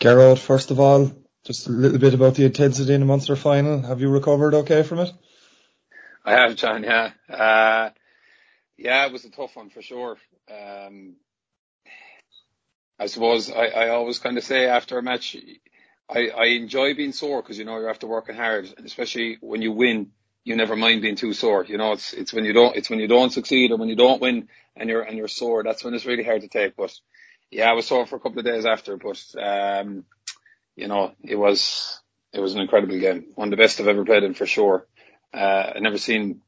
Gerard, first of all, just a little bit about the intensity in the Munster final. Have you recovered okay from it? I have, John. Yeah, uh, yeah, it was a tough one for sure. Um, I suppose I, I always kind of say after a match, I, I enjoy being sore because you know you're after working hard, and especially when you win, you never mind being too sore. You know, it's it's when you don't it's when you don't succeed or when you don't win and you're and you're sore. That's when it's really hard to take. But yeah, I was sore for a couple of days after, but um, you know, it was it was an incredible game, one of the best I've ever played in for sure. Uh, I never seen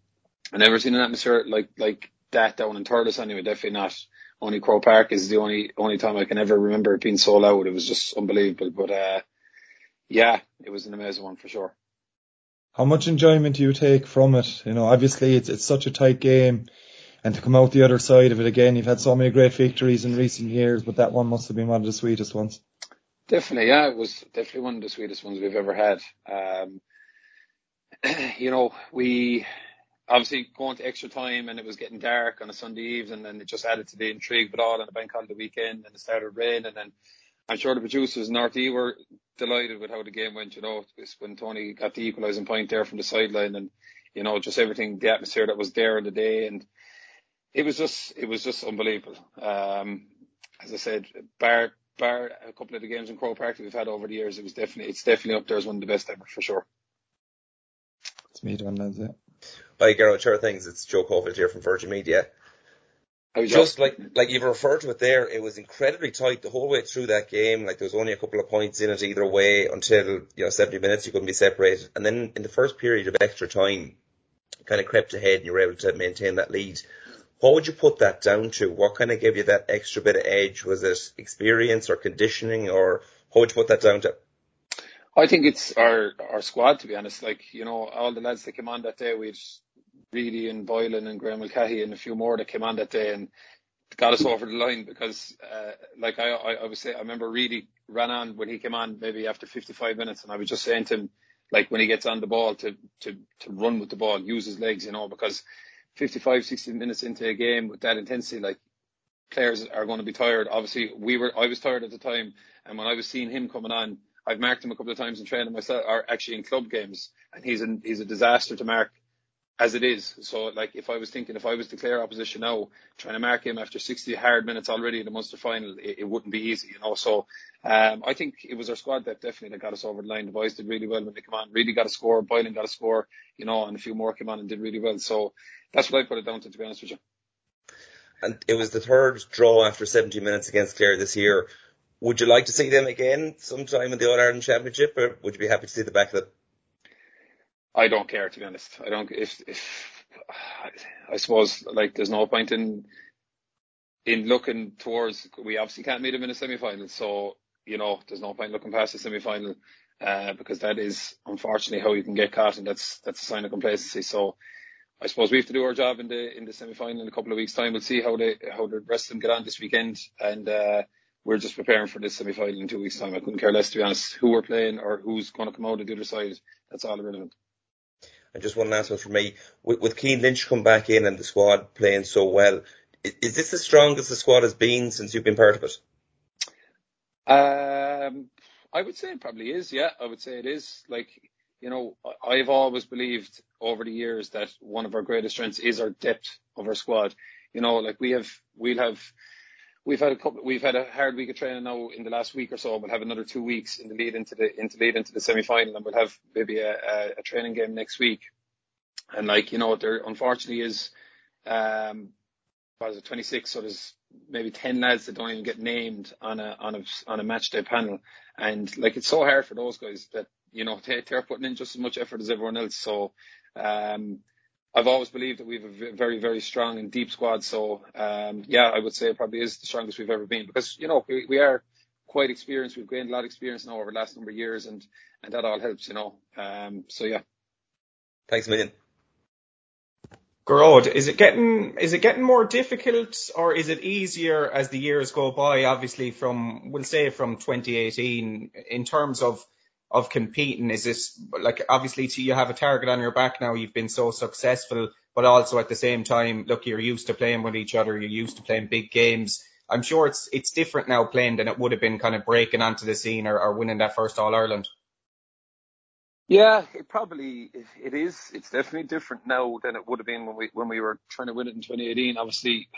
I never seen an atmosphere like like that down in Thurles anyway. Definitely not. Only Croke Park is the only only time I can ever remember it being so loud. It was just unbelievable. But uh, yeah, it was an amazing one for sure. How much enjoyment do you take from it? You know, obviously it's it's such a tight game, and to come out the other side of it again, you've had so many great victories in recent years, but that one must have been one of the sweetest ones. Definitely, yeah, it was definitely one of the sweetest ones we've ever had. Um, you know, we obviously going to extra time and it was getting dark on a Sunday evening and it just added to the intrigue but all on the bank holiday weekend and it started raining and then I'm sure the producers in RTÉ were delighted with how the game went, you know, when Tony got the equalising point there from the sideline and, you know, just everything, the atmosphere that was there in the day and it was just, it was just unbelievable. Um, as I said, bar, bar a couple of the games in Croke Park that we've had over the years, it was definitely, it's definitely up there as one of the best ever for sure. It's me done, that's it. Hi, Gerald, sure things. It's Joe Caulfield here from Virgin Media. Just like like you've referred to it there, it was incredibly tight the whole way through that game. Like there was only a couple of points in it either way until you know 70 minutes you couldn't be separated, and then in the first period of extra time, kind of crept ahead and you were able to maintain that lead. What would you put that down to? What kind of gave you that extra bit of edge? Was it experience or conditioning, or what would you put that down to? I think it's our our squad to be honest. Like you know, all the lads that came on that day, we Reidy and Boylan and Graeme Mulcahy and a few more that came on that day and got us over the line because, uh, like I, I, I was saying, I remember Reidy ran on when he came on maybe after 55 minutes and I was just saying to him, like when he gets on the ball to, to, to run with the ball, use his legs, you know, because 55, 60 minutes into a game with that intensity, like players are going to be tired. Obviously we were, I was tired at the time and when I was seeing him coming on, I've marked him a couple of times in training myself, or actually in club games, and he's an, he's a disaster to mark as it is. So like if I was thinking if I was to Clare opposition now, trying to mark him after 60 hard minutes already in the Munster final, it, it wouldn't be easy, you know. So um, I think it was our squad that definitely that got us over the line. The boys did really well when they came on, really got a score. Boylan got a score, you know, and a few more came on and did really well. So that's what I put it down to, to be honest with you. And it was the third draw after 70 minutes against Clare this year. Would you like to see them again sometime in the All Ireland Championship, or would you be happy to see the back of it? I don't care to be honest. I don't. If if I suppose like there's no point in in looking towards. We obviously can't meet them in a semi final, so you know there's no point looking past the semi final uh, because that is unfortunately how you can get caught, and that's that's a sign of complacency. So I suppose we have to do our job in the in the semi final in a couple of weeks' time. We'll see how they how the rest of them get on this weekend, and uh, we're just preparing for this semi final in two weeks' time. I couldn't care less to be honest who we're playing or who's going to come out of the other side. That's all irrelevant. And just one last one for me. With, with Cian Lynch come back in and the squad playing so well, is, is this the strongest the squad has been since you've been part of it? Um, I would say it probably is. Yeah, I would say it is. Like, you know, I've always believed over the years that one of our greatest strengths is our depth of our squad. You know, like we have, we'll have we've had a couple, we've had a hard week of training now in the last week or so. We'll have another two weeks in the lead into the into lead into the semi final, and we'll have maybe a, a, training game next week. And like you know, there unfortunately is um, what is it, 26? So there's maybe 10 lads that don't even get named on a on a on a match day panel, and like it's so hard for those guys that you know they, they're putting in just as much effort as everyone else. So I've always believed that we have a very, very strong and deep squad. So, um, yeah, I would say it probably is the strongest we've ever been because, you know, we, we are quite experienced. We've gained a lot of experience now over the last number of years and, and that all helps, you know. Um, so yeah. Thanks a million. Gearóid, is it getting is it getting more difficult or is it easier as the years go by? Obviously, from we'll say from 2018 in terms of of competing? Is this like obviously to you have a target on your back now? You've been so successful, but also at the same time, look, you're used to playing with each other. You're used to playing big games. I'm sure it's it's different now playing than it would have been kind of breaking onto the scene or, or winning that first All Ireland. Yeah, it probably it is. It's definitely different now than it would have been when we when we were trying to win it in 2018. Obviously,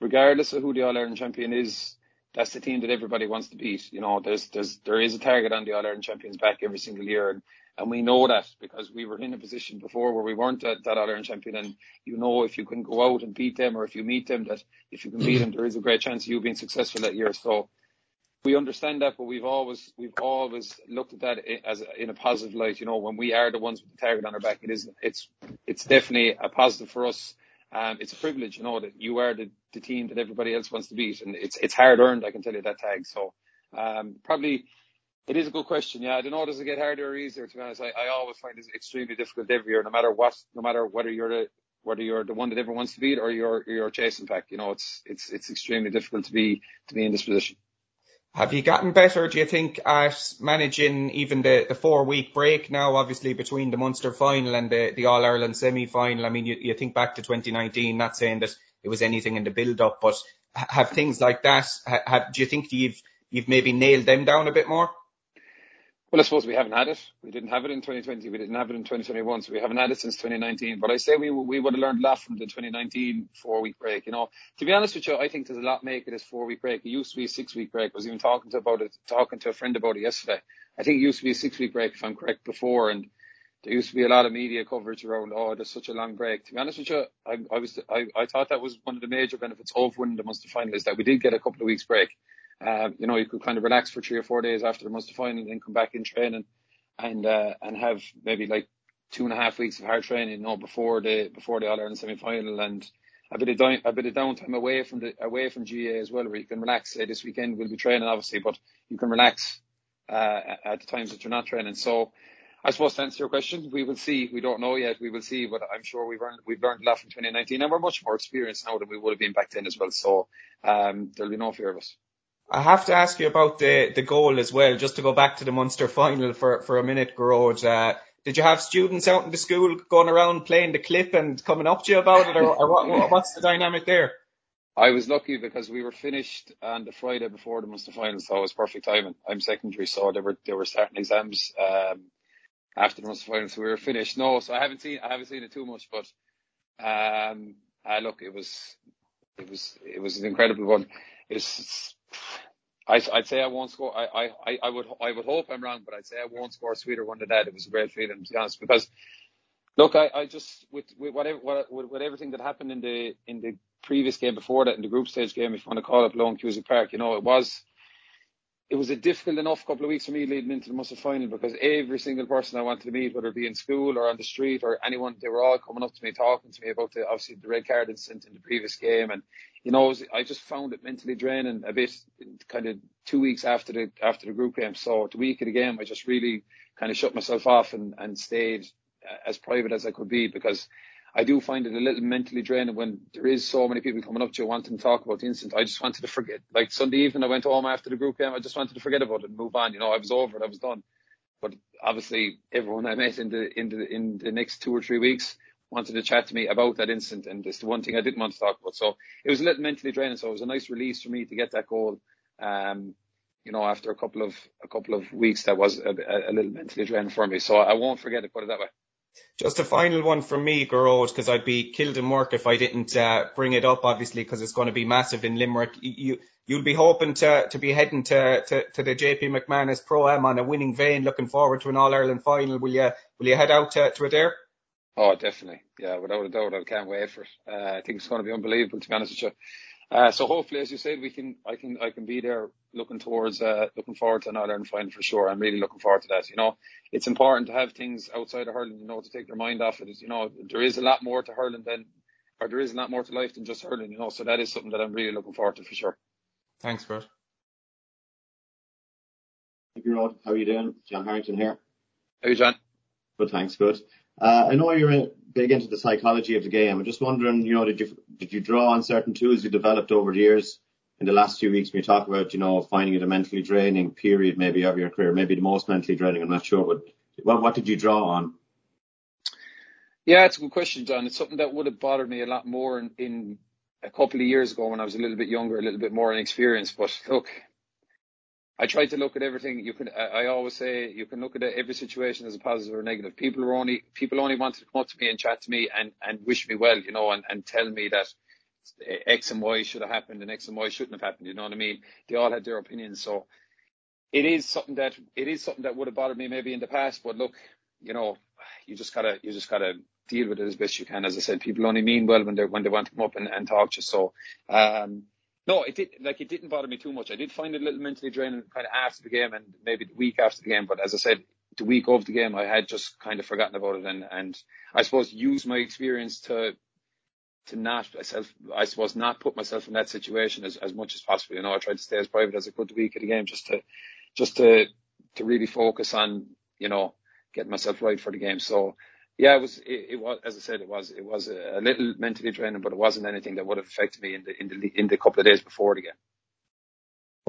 regardless of who the All Ireland champion is, that's the team that everybody wants to beat. You know, there's there's there is a target on the All Ireland champions back every single year, and, and we know that because we were in a position before where we weren't that, that All Ireland champion, and you know if you can go out and beat them, or if you meet them, that if you can beat them, there is a great chance of you being successful that year. So we understand that, but we've always we've always looked at that as a, in a positive light. You know, when we are the ones with the target on our back, it is it's it's definitely a positive for us um, it's a privilege, you know, that you are the, the team that everybody else wants to beat, and it's it's hard earned. I can tell you that tag. So um, probably it is a good question. Yeah, I don't know. Does it get harder or easier? To be honest, I, I always find it extremely difficult every year, no matter what, no matter whether you're the whether you're the one that everyone wants to beat or you're you're chasing pack. You know, it's it's it's extremely difficult to be to be in this position. Have you gotten better, do you think, at managing even the, the four week break now, obviously between the Munster final and the, the All Ireland semi final? I mean, you, you think back to 2019, not saying that it was anything in the build up, but have things like that, have, do you think you've, you've maybe nailed them down a bit more? Well, I suppose we haven't had it. We didn't have it in 2020. We didn't have it in 2021. So we haven't had it since 2019. But I say we we would have learned a lot from the 2019 four week break. You know, to be honest with you, I think there's a lot making this four week break. It used to be a six week break. I was even talking to about it, talking to a friend about it yesterday. I think it used to be a six week break, if I'm correct, before. And there used to be a lot of media coverage around, oh, there's such a long break. To be honest with you, I, I was, I, I thought that was one of the major benefits of winning the Munster final is that we did get a couple of weeks break. Uh, you know, you could kind of relax for three or four days after the Munster final and then come back in training and uh, and have maybe like two and a half weeks of hard training, you know, before the before the All Ireland semi final and a bit of down, a bit of downtime away from the away from GAA as well, where you can relax. Say this weekend we'll be training obviously, but you can relax uh, at the times that you're not training. So. I suppose to answer your question, we will see. We don't know yet. We will see, but I'm sure we've learned we've learned a lot from 2019, and we're much more experienced now than we would have been back then as well. So um, there'll be no fear of us. I have to ask you about the, the goal as well, just to go back to the Munster final for, for a minute, Gearóid. Uh, did you have students out in the school going around playing the clip and coming up to you about it, or, or what, what's the dynamic there? I was lucky because we were finished on the Friday before the Munster final, so it was perfect timing. I'm secondary, so they were they were starting exams um, after the Munster final, so we were finished. No, so I haven't seen I haven't seen it too much, but um, uh, look, it was it was it was an incredible one. It's I, I'd say I won't score. I, I, I would, I would hope I'm wrong, but I'd say I won't score a sweeter one than that. It was a great feeling, to be honest, because look, I, I just with, with whatever, with, with everything that happened in the in the previous game before that, in the group stage game, if you want to call it Lough Cusack Park, you know, it was it was a difficult enough couple of weeks for me leading into the Munster final because every single person I wanted to meet, whether it be in school or on the street or anyone, they were all coming up to me, talking to me about the obviously the red card incident in the previous game, and you know, was, I just found it mentally draining a bit, kind of two weeks after the after the group game. So the week of the game, I just really kind of shut myself off and and stayed uh, as private as I could be because I do find it a little mentally draining when there is so many people coming up to you wanting to talk about the incident. I just wanted to forget. Like Sunday evening, I went home after the group game. I just wanted to forget about it and move on. You know, I was over it. I was done. But obviously, everyone I met in the in the in the next two or three weeks wanted to chat to me about that incident, and it's the one thing I didn't want to talk about. So it was a little mentally draining. So it was a nice release for me to get that goal. Um, you know, after a couple of a couple of weeks, that was a, a little mentally draining for me. So I won't forget it. Put it that way. Just a final one from me, Gearóid, because I'd be killed in work if I didn't uh, bring it up, obviously, because it's going to be massive in Limerick. You, you'll be hoping to, to be heading to, to, to the JP McManus Pro Am on a winning vein, looking forward to an All Ireland final. Will you, will you head out to, to it there? Oh, definitely. Yeah, without a doubt, I can't wait for it. Uh, I think it's going to be unbelievable, to be honest with you. Uh, so hopefully, as you said, we can, I can, I can be there looking towards, uh, looking forward to an Ireland final for sure. I'm really looking forward to that. You know, it's important to have things outside of hurling, you know, to take your mind off it. You know, there is a lot more to hurling than, or there is a lot more to life than just hurling, you know, so that is something that I'm really looking forward to for sure. Thanks, Brett. Thank you, Rod. How are you doing? John Harrington here. How are you, John? Good, thanks. Good. Uh, I know you're big into the psychology of the game. I'm just wondering, you know, did you did you draw on certain tools you developed over the years in the last few weeks when you talk about, you know, finding it a mentally draining period maybe of your career, maybe the most mentally draining, I'm not sure, but what, what did you draw on? Yeah, it's a good question, John. It's something that would have bothered me a lot more in, in a couple of years ago when I was a little bit younger, a little bit more inexperienced. But look, I try to look at everything. You can, I always say, you can look at every situation as a positive or negative. People are only, people only wanted to come up to me and chat to me and, and wish me well, you know, and, and tell me that X and Y should have happened and X and Y shouldn't have happened. You know what I mean? They all had their opinions. So it is something that, it is something that would have bothered me maybe in the past. But look, you know, you just gotta, you just gotta deal with it as best you can. As I said, people only mean well when they when they want to come up and, and talk to you. So, um, no, it did like it didn't bother me too much. I did find it a little mentally draining kind of after the game and maybe the week after the game. But as I said, the week of the game, I had just kind of forgotten about it and and I suppose use my experience to to not myself, I suppose not put myself in that situation as, as much as possible. You know, I tried to stay as private as I could the week of the game just to just to to really focus on you know getting myself right for the game. So yeah, it was. It, it, was as I said, it was. It was a, little mentally draining, but it wasn't anything that would have affected me in the in the in the couple of days before the game.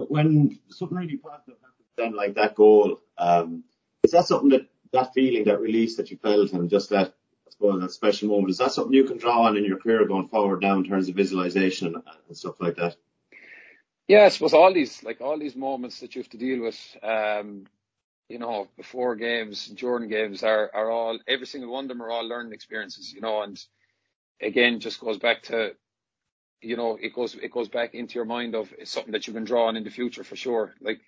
When something really positive happens, then like that goal, um, is that something that that feeling, that release that you felt, and just that I suppose that special moment, is that something you can draw on in your career going forward now in terms of visualization and, and stuff like that? Yeah, I suppose all these like all these moments that you have to deal with. Um, you know, before games, during games are, are all, every single one of them are all learning experiences, you know, and again, just goes back to, you know, it goes, it goes back into your mind of something that you can draw on in the future for sure. Like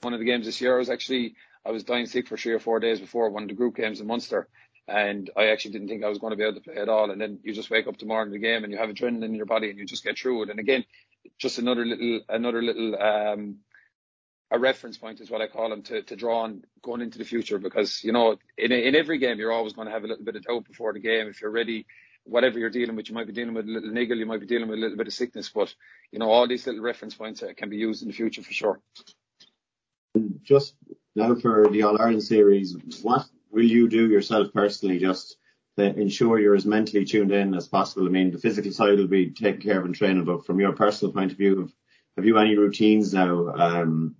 one of the games this year, I was actually, I was dying sick for three or four days before one of the group games in Munster. And I actually didn't think I was going to be able to play at all. And then you just wake up tomorrow in the game and you have adrenaline in your body and you just get through it. And again, just another little, another little, um, a reference point is what I call them to, to draw on going into the future because, you know, in, in every game, you're always going to have a little bit of doubt before the game. If you're ready, whatever you're dealing with, you might be dealing with a little niggle, you might be dealing with a little bit of sickness, but, you know, all these little reference points can be used in the future for sure. Just now for the All Ireland series, what will you do yourself personally just to ensure you're as mentally tuned in as possible? I mean, the physical side will be taken care of in training, but from your personal point of view, have you any routines now um,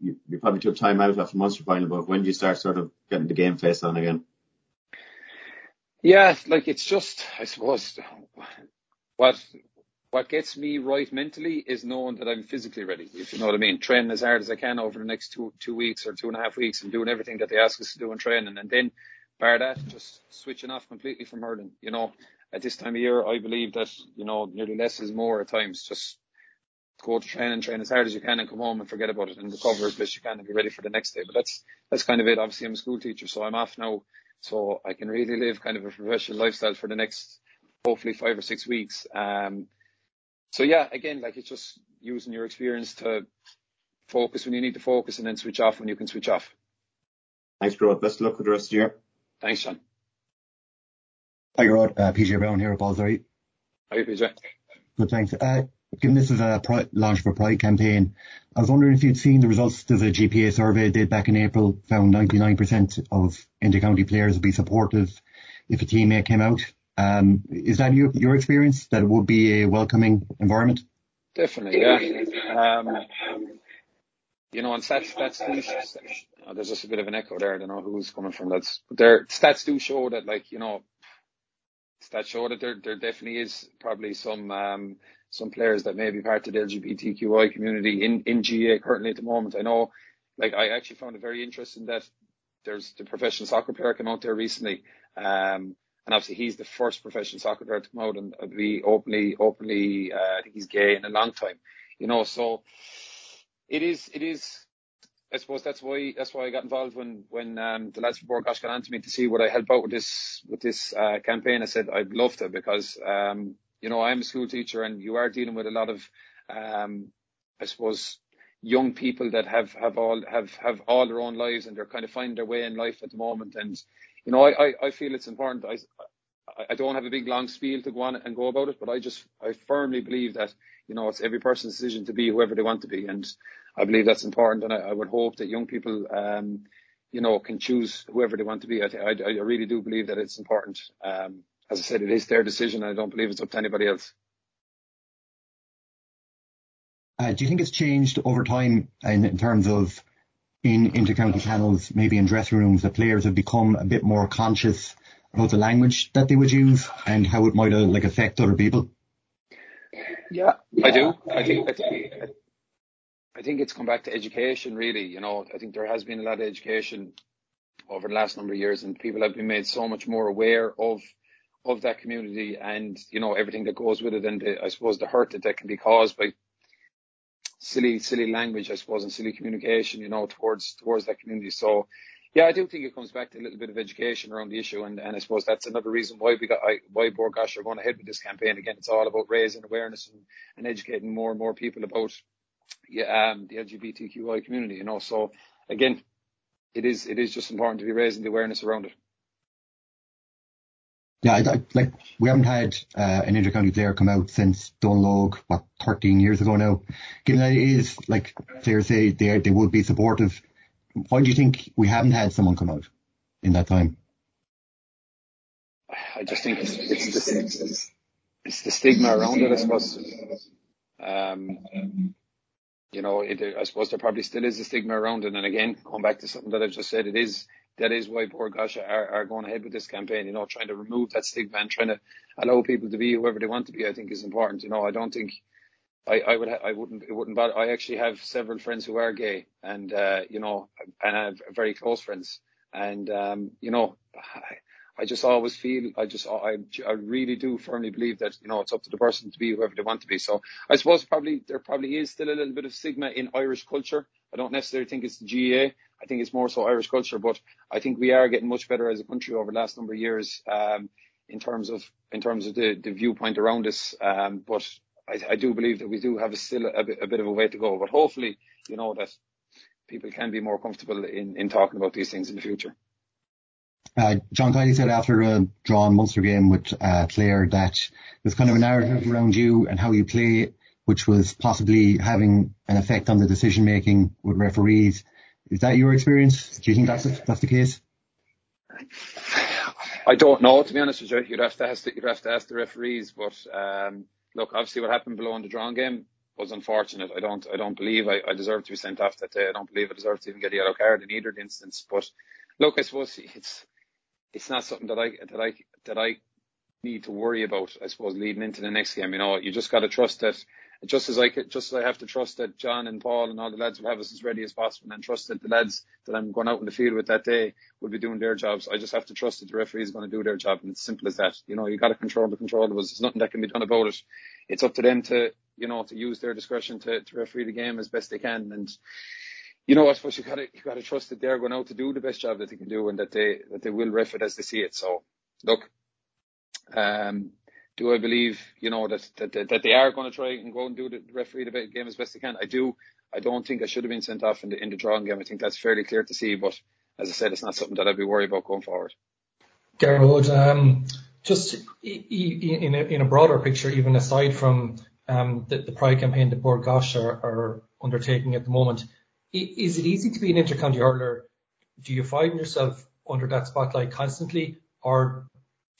you, probably took time out after Munster final, but when do you start sort of getting the game face on again? Yeah, like it's just, I suppose, what what gets me right mentally is knowing that I'm physically ready, if you know what I mean. Training as hard as I can over the next two two weeks or two and a half weeks and doing everything that they ask us to do in training. And then, bar that, just switching off completely from hurling. You know, at this time of year, I believe that, you know, nearly less is more at times. Just go to train and train as hard as you can and come home and forget about it and recover as best you can and be ready for the next day. But that's that's kind of it. Obviously, I'm a school teacher, so I'm off now, so I can really live kind of a professional lifestyle for the next hopefully five or six weeks. Um, so yeah, again, like it's just using your experience to focus when you need to focus and then switch off when you can switch off. Thanks, Gearóid. Best of luck with the rest of the year. Thanks, John. Hi, Gearóid. Uh, PJ Browne here at Balls Hi, PJ. Good, thanks. Uh, given this is a launch for Pride campaign, I was wondering if you'd seen the results of the GPA survey did back in April, found 99% of inter-county players would be supportive if a teammate came out. Um, is that your, your experience, that it would be a welcoming environment? Definitely, yeah. Um, you know, and stats, stats do, oh, there's just a bit of an echo there. I don't know who's coming from that. But stats do show that, like, you know, stats show that there, there definitely is probably some, um, some players that may be part of the LGBTQI community in, in GAA currently at the moment. I know, like, I actually found it very interesting that there's the professional soccer player came out there recently. Um, and obviously he's the first professional soccer player to come out and be openly, openly, uh, I think he's gay in a long time, you know, so it is, it is, I suppose that's why, that's why I got involved when, when, um, the lads from Bord Gáis got on to me to see would I help out with this, with this, uh, campaign. I said, I'd love to because, um, you know, I'm a school teacher and you are dealing with a lot of, um, I suppose, young people that have, have all, have, have all their own lives and they're kind of finding their way in life at the moment. And, you know, I, I, I feel it's important. I, I don't have a big long spiel to go on and go about it, but I just, I firmly believe that, you know, it's every person's decision to be whoever they want to be. And I believe that's important. And I, I would hope that young people, um, you know, can choose whoever they want to be. I, I, I really do believe that it's important. Um, as I said, it is their decision. I don't believe it's up to anybody else. Uh, do you think it's changed over time in, in terms of in intercounty panels, maybe in dressing rooms, that players have become a bit more conscious about the language that they would use and how it might uh, like affect other people? Yeah, I do. I think, I think, I think it's come back to education really. You know, I think there has been a lot of education over the last number of years and people have been made so much more aware of of that community and you know everything that goes with it and the, I suppose the hurt that that can be caused by silly silly language I suppose and silly communication you know towards towards that community. So yeah I do think it comes back to a little bit of education around the issue. And, and I suppose that's another reason why we got I, why Bord Gáis are going ahead with this campaign. Again it's all about raising awareness and, and educating more and more people about yeah, um, the LGBTQI community you know. So again it is it is just important to be raising the awareness around it yeah, I, like we haven't had uh, an intercounty player come out since Dónal Óg, what 13 years ago now. Given that it is like players say they they would be supportive, why do you think we haven't had someone come out in that time? I just think it's, it's, the, it's the stigma around it, I suppose. Um, you know, it, I suppose there probably still is a stigma around it. And again, going back to something that I've just said, it is that is why Gáis are, are going ahead with this campaign, you know, trying to remove that stigma and trying to allow people to be whoever they want to be, I think is important. You know, I don't think I, I would, ha- I wouldn't, it wouldn't bother. I actually have several friends who are gay and, uh, you know, and I have very close friends. And, um, you know, I, I just always feel, I just, I, I really do firmly believe that, you know, it's up to the person to be whoever they want to be. So I suppose probably, there probably is still a little bit of stigma in Irish culture. I don't necessarily think it's the GAA. I think it's more so Irish culture, but I think we are getting much better as a country over the last number of years, um, in terms of, in terms of the, the viewpoint around us. Um, but I, I do believe that we do have a still a bit, a bit of a way to go, but hopefully, you know, that people can be more comfortable in, in talking about these things in the future. Uh, John Kiely said after a drawn Munster game with uh, Clare that there's kind of a narrative around you and how you play, which was possibly having an effect on the decision making with referees. Is that your experience? Do you think that's that's the case? I don't know, to be honest with you. You'd have to ask the, you'd have to ask the referees. But um, look, obviously, what happened below in the drawn game was unfortunate. I don't I don't believe I, I deserve to be sent off that day. I don't believe I deserve to even get a yellow card in either instance. But look, I suppose it's it's not something that I that I that I need to worry about. I suppose leading into the next game. You know, you just got to trust that just as I just as I have to trust that John and Paul and all the lads will have us as ready as possible and trust that the lads that I'm going out in the field with that day will be doing their jobs. I just have to trust that the referee is going to do their job and it's simple as that. You know, you got to control the controllables. There's nothing that can be done about it. It's up to them to, you know, to use their discretion to, to referee the game as best they can. And, you know, I suppose you got to, you got to trust that they're going out to do the best job that they can do and that they, that they will ref it as they see it. So look, um, do I believe, you know, that, that, that they are going to try and go and do the referee the game as best they can? I do. I don't think I should have been sent off in the, in the drawing game. I think that's fairly clear to see, but as I said, it's not something that I'd be worried about going forward. Gearóid, um, just in a, in a broader picture, even aside from um, the, the Pride campaign that Bord Gáis are, are undertaking at the moment, is it easy to be an intercounty hurler? Do you find yourself under that spotlight constantly, or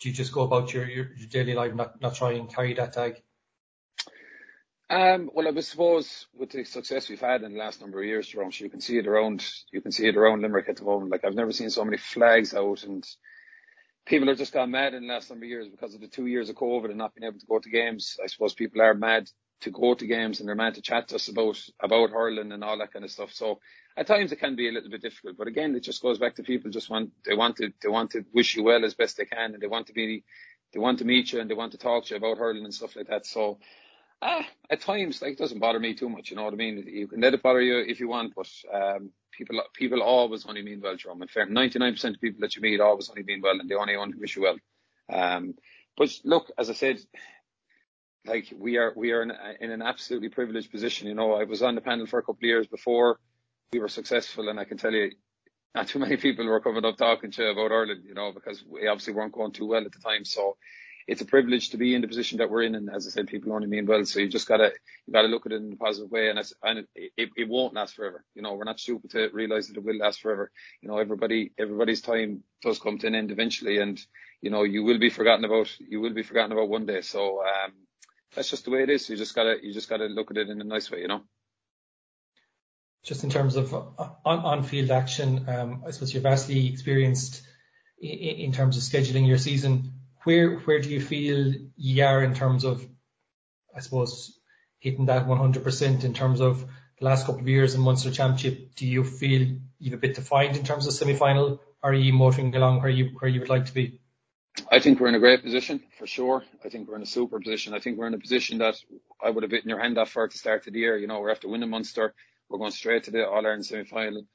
do you just go about your, your, daily life, not, not try and carry that tag? Um, well, I suppose with the success we've had in the last number of years, Jerome, you can see it around, you can see it around Limerick at the moment. Like I've never seen so many flags out and people are just gone mad in the last number of years because of the two years of COVID and not being able to go to games. I suppose people are mad to go to games and they're mad to chat to us about, about hurling and all that kind of stuff. So at times it can be a little bit difficult, but again, it just goes back to people just want, they want to, they want to wish you well as best they can and they want to be, they want to meet you and they want to talk to you about hurling and stuff like that. So, uh, at times, like, it doesn't bother me too much, you know what I mean? You can let it bother you if you want, but, um, people, people always only mean well, Jerome. In fact, 99% of people that you meet always only mean well and they only want to wish you well. Um, but look, as I said, like we are, we are in, in an absolutely privileged position. You know, I was on the panel for a couple of years before we were successful. And I can tell you, not too many people were coming up talking to about Ireland, you know, because we obviously weren't going too well at the time. So it's a privilege to be in the position that we're in. And as I said, people only mean well. So you just gotta, you gotta look at it in a positive way. And, and it, it, it won't last forever. You know, we're not stupid to realize that it will last forever. You know, everybody, everybody's time does come to an end eventually. And, you know, you will be forgotten about, you will be forgotten about one day. So, um, that's just the way it is. You just gotta, you just gotta look at it in a nice way, you know just in terms of on, on field action, um, I suppose you're vastly experienced in in terms of scheduling your season. Where where do you feel you are in terms of I suppose, hitting that 100% in terms of the last couple of years in Munster Championship? Do you feel you've a bit defined in terms of semi-final? Are you motoring along where you where you would like to be? I think we're in a great position for sure. I think we're in a super position. I think we're in a position that I would have bitten your hand off for at the start of the year. You know, we're after winning Munster. We're going straight to the All Ireland semi final.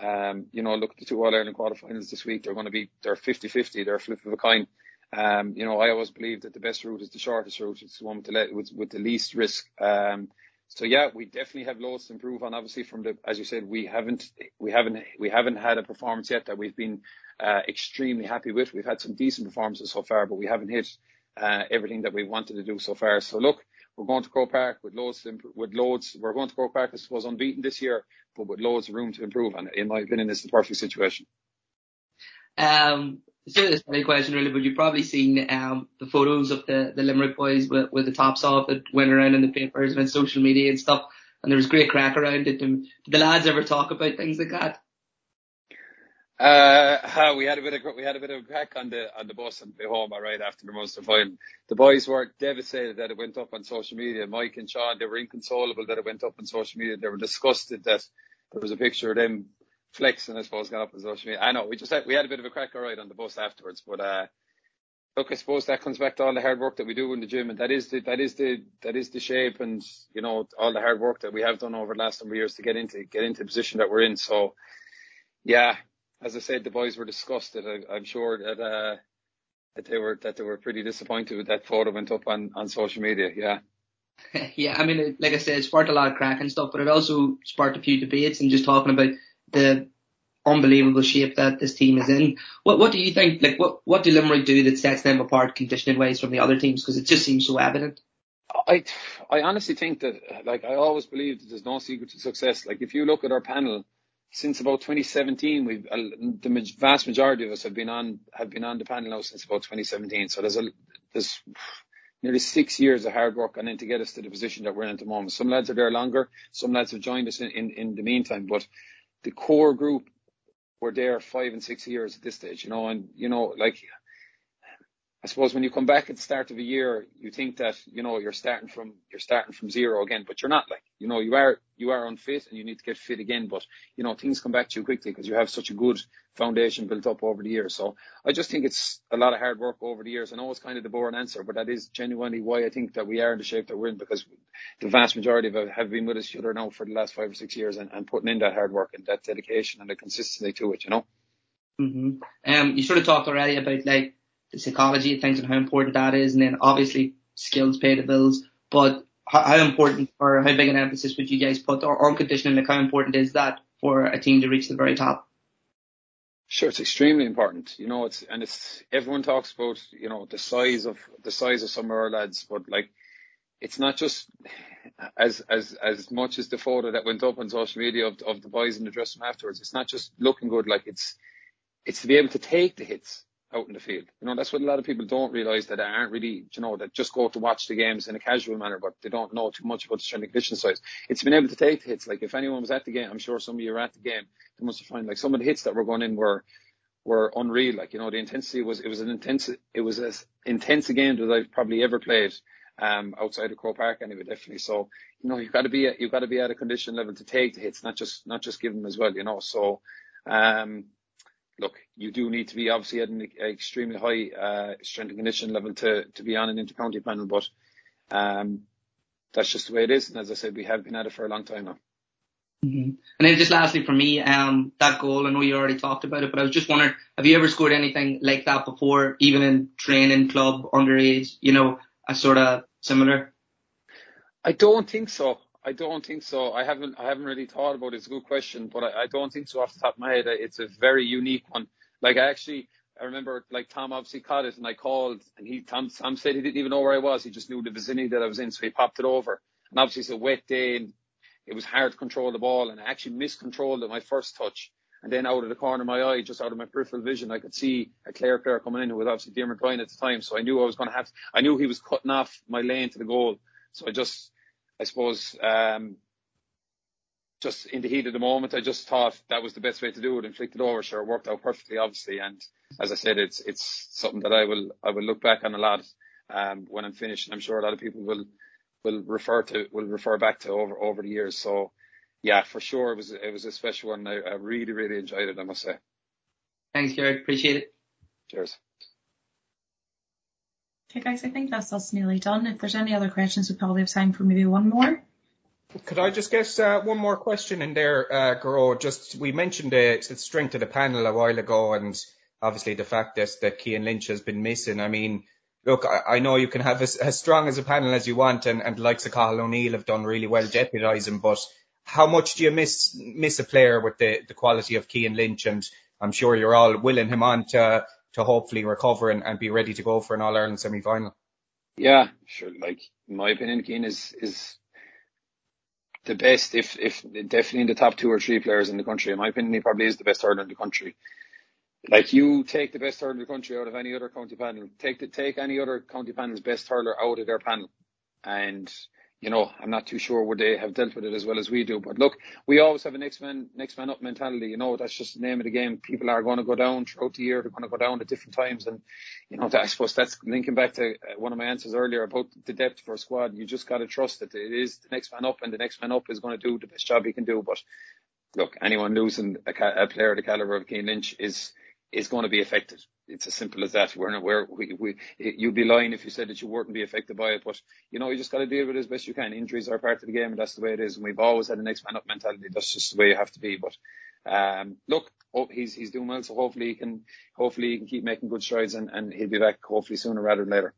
Um, you know, look at the two All Ireland quarterfinals this week. They're going to be they're 50-50. They're a flip of a coin. Um, you know, I always believe that the best route is the shortest route. It's the one with the, with, with the least risk. Um, so yeah, we definitely have loads to improve on. Obviously, from the as you said, we haven't we haven't we haven't had a performance yet that we've been extremely happy with. We've had some decent performances so far, but we haven't hit uh, everything that we wanted to do so far. So look, we're going to Croke Park with loads with loads. We're going to Croke Park, I suppose, unbeaten this year, but with loads of room to improve. And in my opinion, is the perfect situation. Um, so this silly question really, but you've probably seen um, the photos of the, the Limerick boys with, with the tops off that went around in the papers and social media and stuff. And there was great crack around it. Did the lads ever talk about things like that? Uh, we had a bit of we had a bit of a crack on the on the bus and the home right after the Munster final. The boys were devastated that it went up on social media. Mike and Sean, they were inconsolable that it went up on social media. They were disgusted that there was a picture of them flexing, I suppose, got up on social media. I know we just had we had a bit of a crack right on the bus afterwards, but uh, look, I suppose that comes back to all the hard work that we do in the gym, and that is the that is the that is the shape, and you know all the hard work that we have done over the last number of years to get into get into the position that we're in. So, yeah, as I said, the boys were disgusted. I, am sure that uh, that they were that they were pretty disappointed with that photo went up on on social media. Yeah. yeah, I mean, like I said, it sparked a lot of crack and stuff, but it also sparked a few debates and just talking about the unbelievable shape that this team is in. What what do you think? Like, what what do Limerick do that sets them apart conditioning wise from the other teams? Because it just seems so evident. I I honestly think that like I always believe that there's no secret to success. Like if you look at our panel since about 2017, we've uh, the vast majority of us have been on have been on the panel now since about 2017. So there's a there's nearly six years of hard work and then to get us to the position that we're in at the moment. Some lads are there longer, some lads have joined us in, in, in the meantime, but the core group were there five and six years at this stage, you know, and you know, like I suppose when you come back at the start of a year, you think that you know you're starting from you're starting from zero again, but you're not. Like you know you are you are unfit and you need to get fit again. But you know things come back to you quickly because you have such a good foundation built up over the years. So I just think it's a lot of hard work over the years. I know it's kind of the boring answer, but that is genuinely why I think that we are in the shape that we're in because the vast majority of it have been with us other now for the last five or six years and, and putting in that hard work and that dedication and the consistency to it. You know. Mm-hmm. Um, you sort of talked already about like the psychology of things and how important that is. And then obviously skills pay the bills, but how, how important or how big an emphasis would you guys put on conditioning? Like how important is that for a team to reach the very top? Sure, it's extremely important. You know, it's and it's everyone talks about you know the size of the size of some of our lads, but like it's not just as as as much as the photo that went up on social media of of the boys in the dressing room afterwards. It's not just looking good. Like it's it's to be able to take the hits out in the field. You know, that's what a lot of people don't realise that aren't really, you know, that just go to watch the games in a casual manner, but they don't know too much about the strength and condition side. It's been able to take hits. Like if anyone was at the game, I'm sure some of you were at the game, they must have found like some of the hits that were going in were, were unreal. Like, you know, the intensity was, it was an intense, it was as intense a game that I've probably ever played. Um, outside of Croke Park anyway, definitely. So, you know, you've got to be, you've got to be at a condition level to take the hits, not just, not just give them as well, you know. So, um, look, you do need to be obviously at an extremely high uh, strength and condition level to to be on an intercounty panel, but um, that's just the way it is. And as I said, we have been at it for a long time now. Mm-hmm. And then just lastly for me, um, that goal, I know you already talked about it, but I was just wondering, have you ever scored anything like that before, even in training, club, underage, you know, a sort of similar? I don't think so. I don't think so. I haven't I haven't really thought about it. It's a good question, but I, I don't think so off the top of my head. It's a very unique one. Like I actually I remember like Tom obviously caught it and I called and he Tom Tom said he didn't even know where I was. He just knew the vicinity that I was in, so he popped it over. And obviously it's a wet day and it was hard to control the ball and I actually miscontrolled it my first touch. And then out of the corner of my eye, just out of my peripheral vision, I could see a Clare player coming in who was obviously Diarmuid Ryan at the time. So I knew I was going to have, I knew he was cutting off my lane to the goal. So I just, I suppose, um, just in the heat of the moment, I just thought that was the best way to do it and flicked it over. Sure, it worked out perfectly, obviously. And as I said, it's it's something that I will I will look back on a lot um, when I'm finished. And I'm sure a lot of people will will refer to will refer back to over over the years. So yeah, for sure it was it was a special one. I, I really really enjoyed it. I must say. Thanks, Garrett. Appreciate it. Cheers. Okay, guys, I think that's us nearly done. If there's any other questions, we probably have time for maybe one more. Could I just get uh, one more question in there, uh? Just we mentioned the, the, strength of the panel a while ago, and obviously the fact that that Cian Lynch has been missing. I mean, look, I, I know you can have as, as, strong as a panel as you want, and, and likes of Cathal O'Neill have done really well jeopardising. But how much do you miss miss a player with the, the quality of Cian Lynch? And I'm sure you're all willing him on to to hopefully recover and, and be ready to go for an All Ireland semi final. Yeah, sure. Like in my opinion, Cian is is the best, if if definitely in the top two or three players in the country. In my opinion, he probably is the best hurler in the country. Like you take the best hurler in the country out of any other county panel, take the, take any other county panel's best hurler out of their panel, and you know, I'm not too sure would they have dealt with it as well as we do. But look, we always have a next man, next man up mentality. You know, that's just the name of the game. People are going to go down throughout the year. They're going to go down at different times. And, you know, I suppose that's linking back to uh, one of my answers earlier about the depth for a squad. You just got to trust that it is the next man up and the next man up is going to do the best job he can do. But look, anyone losing a, a player the caliber of Cian Lynch is, is going to be affected. It's as simple as that. We're not, we're, we, we, you'd be lying if you said that you wouldn't be affected by it. But, you know, you just got to deal with it as best you can. Injuries are part of the game and that's the way it is. And we've always had an next man up mentality. That's just the way you have to be. But, um, look, oh, he's, he's doing well. So hopefully he can, hopefully he can keep making good strides and, and he'll be back hopefully sooner rather than later.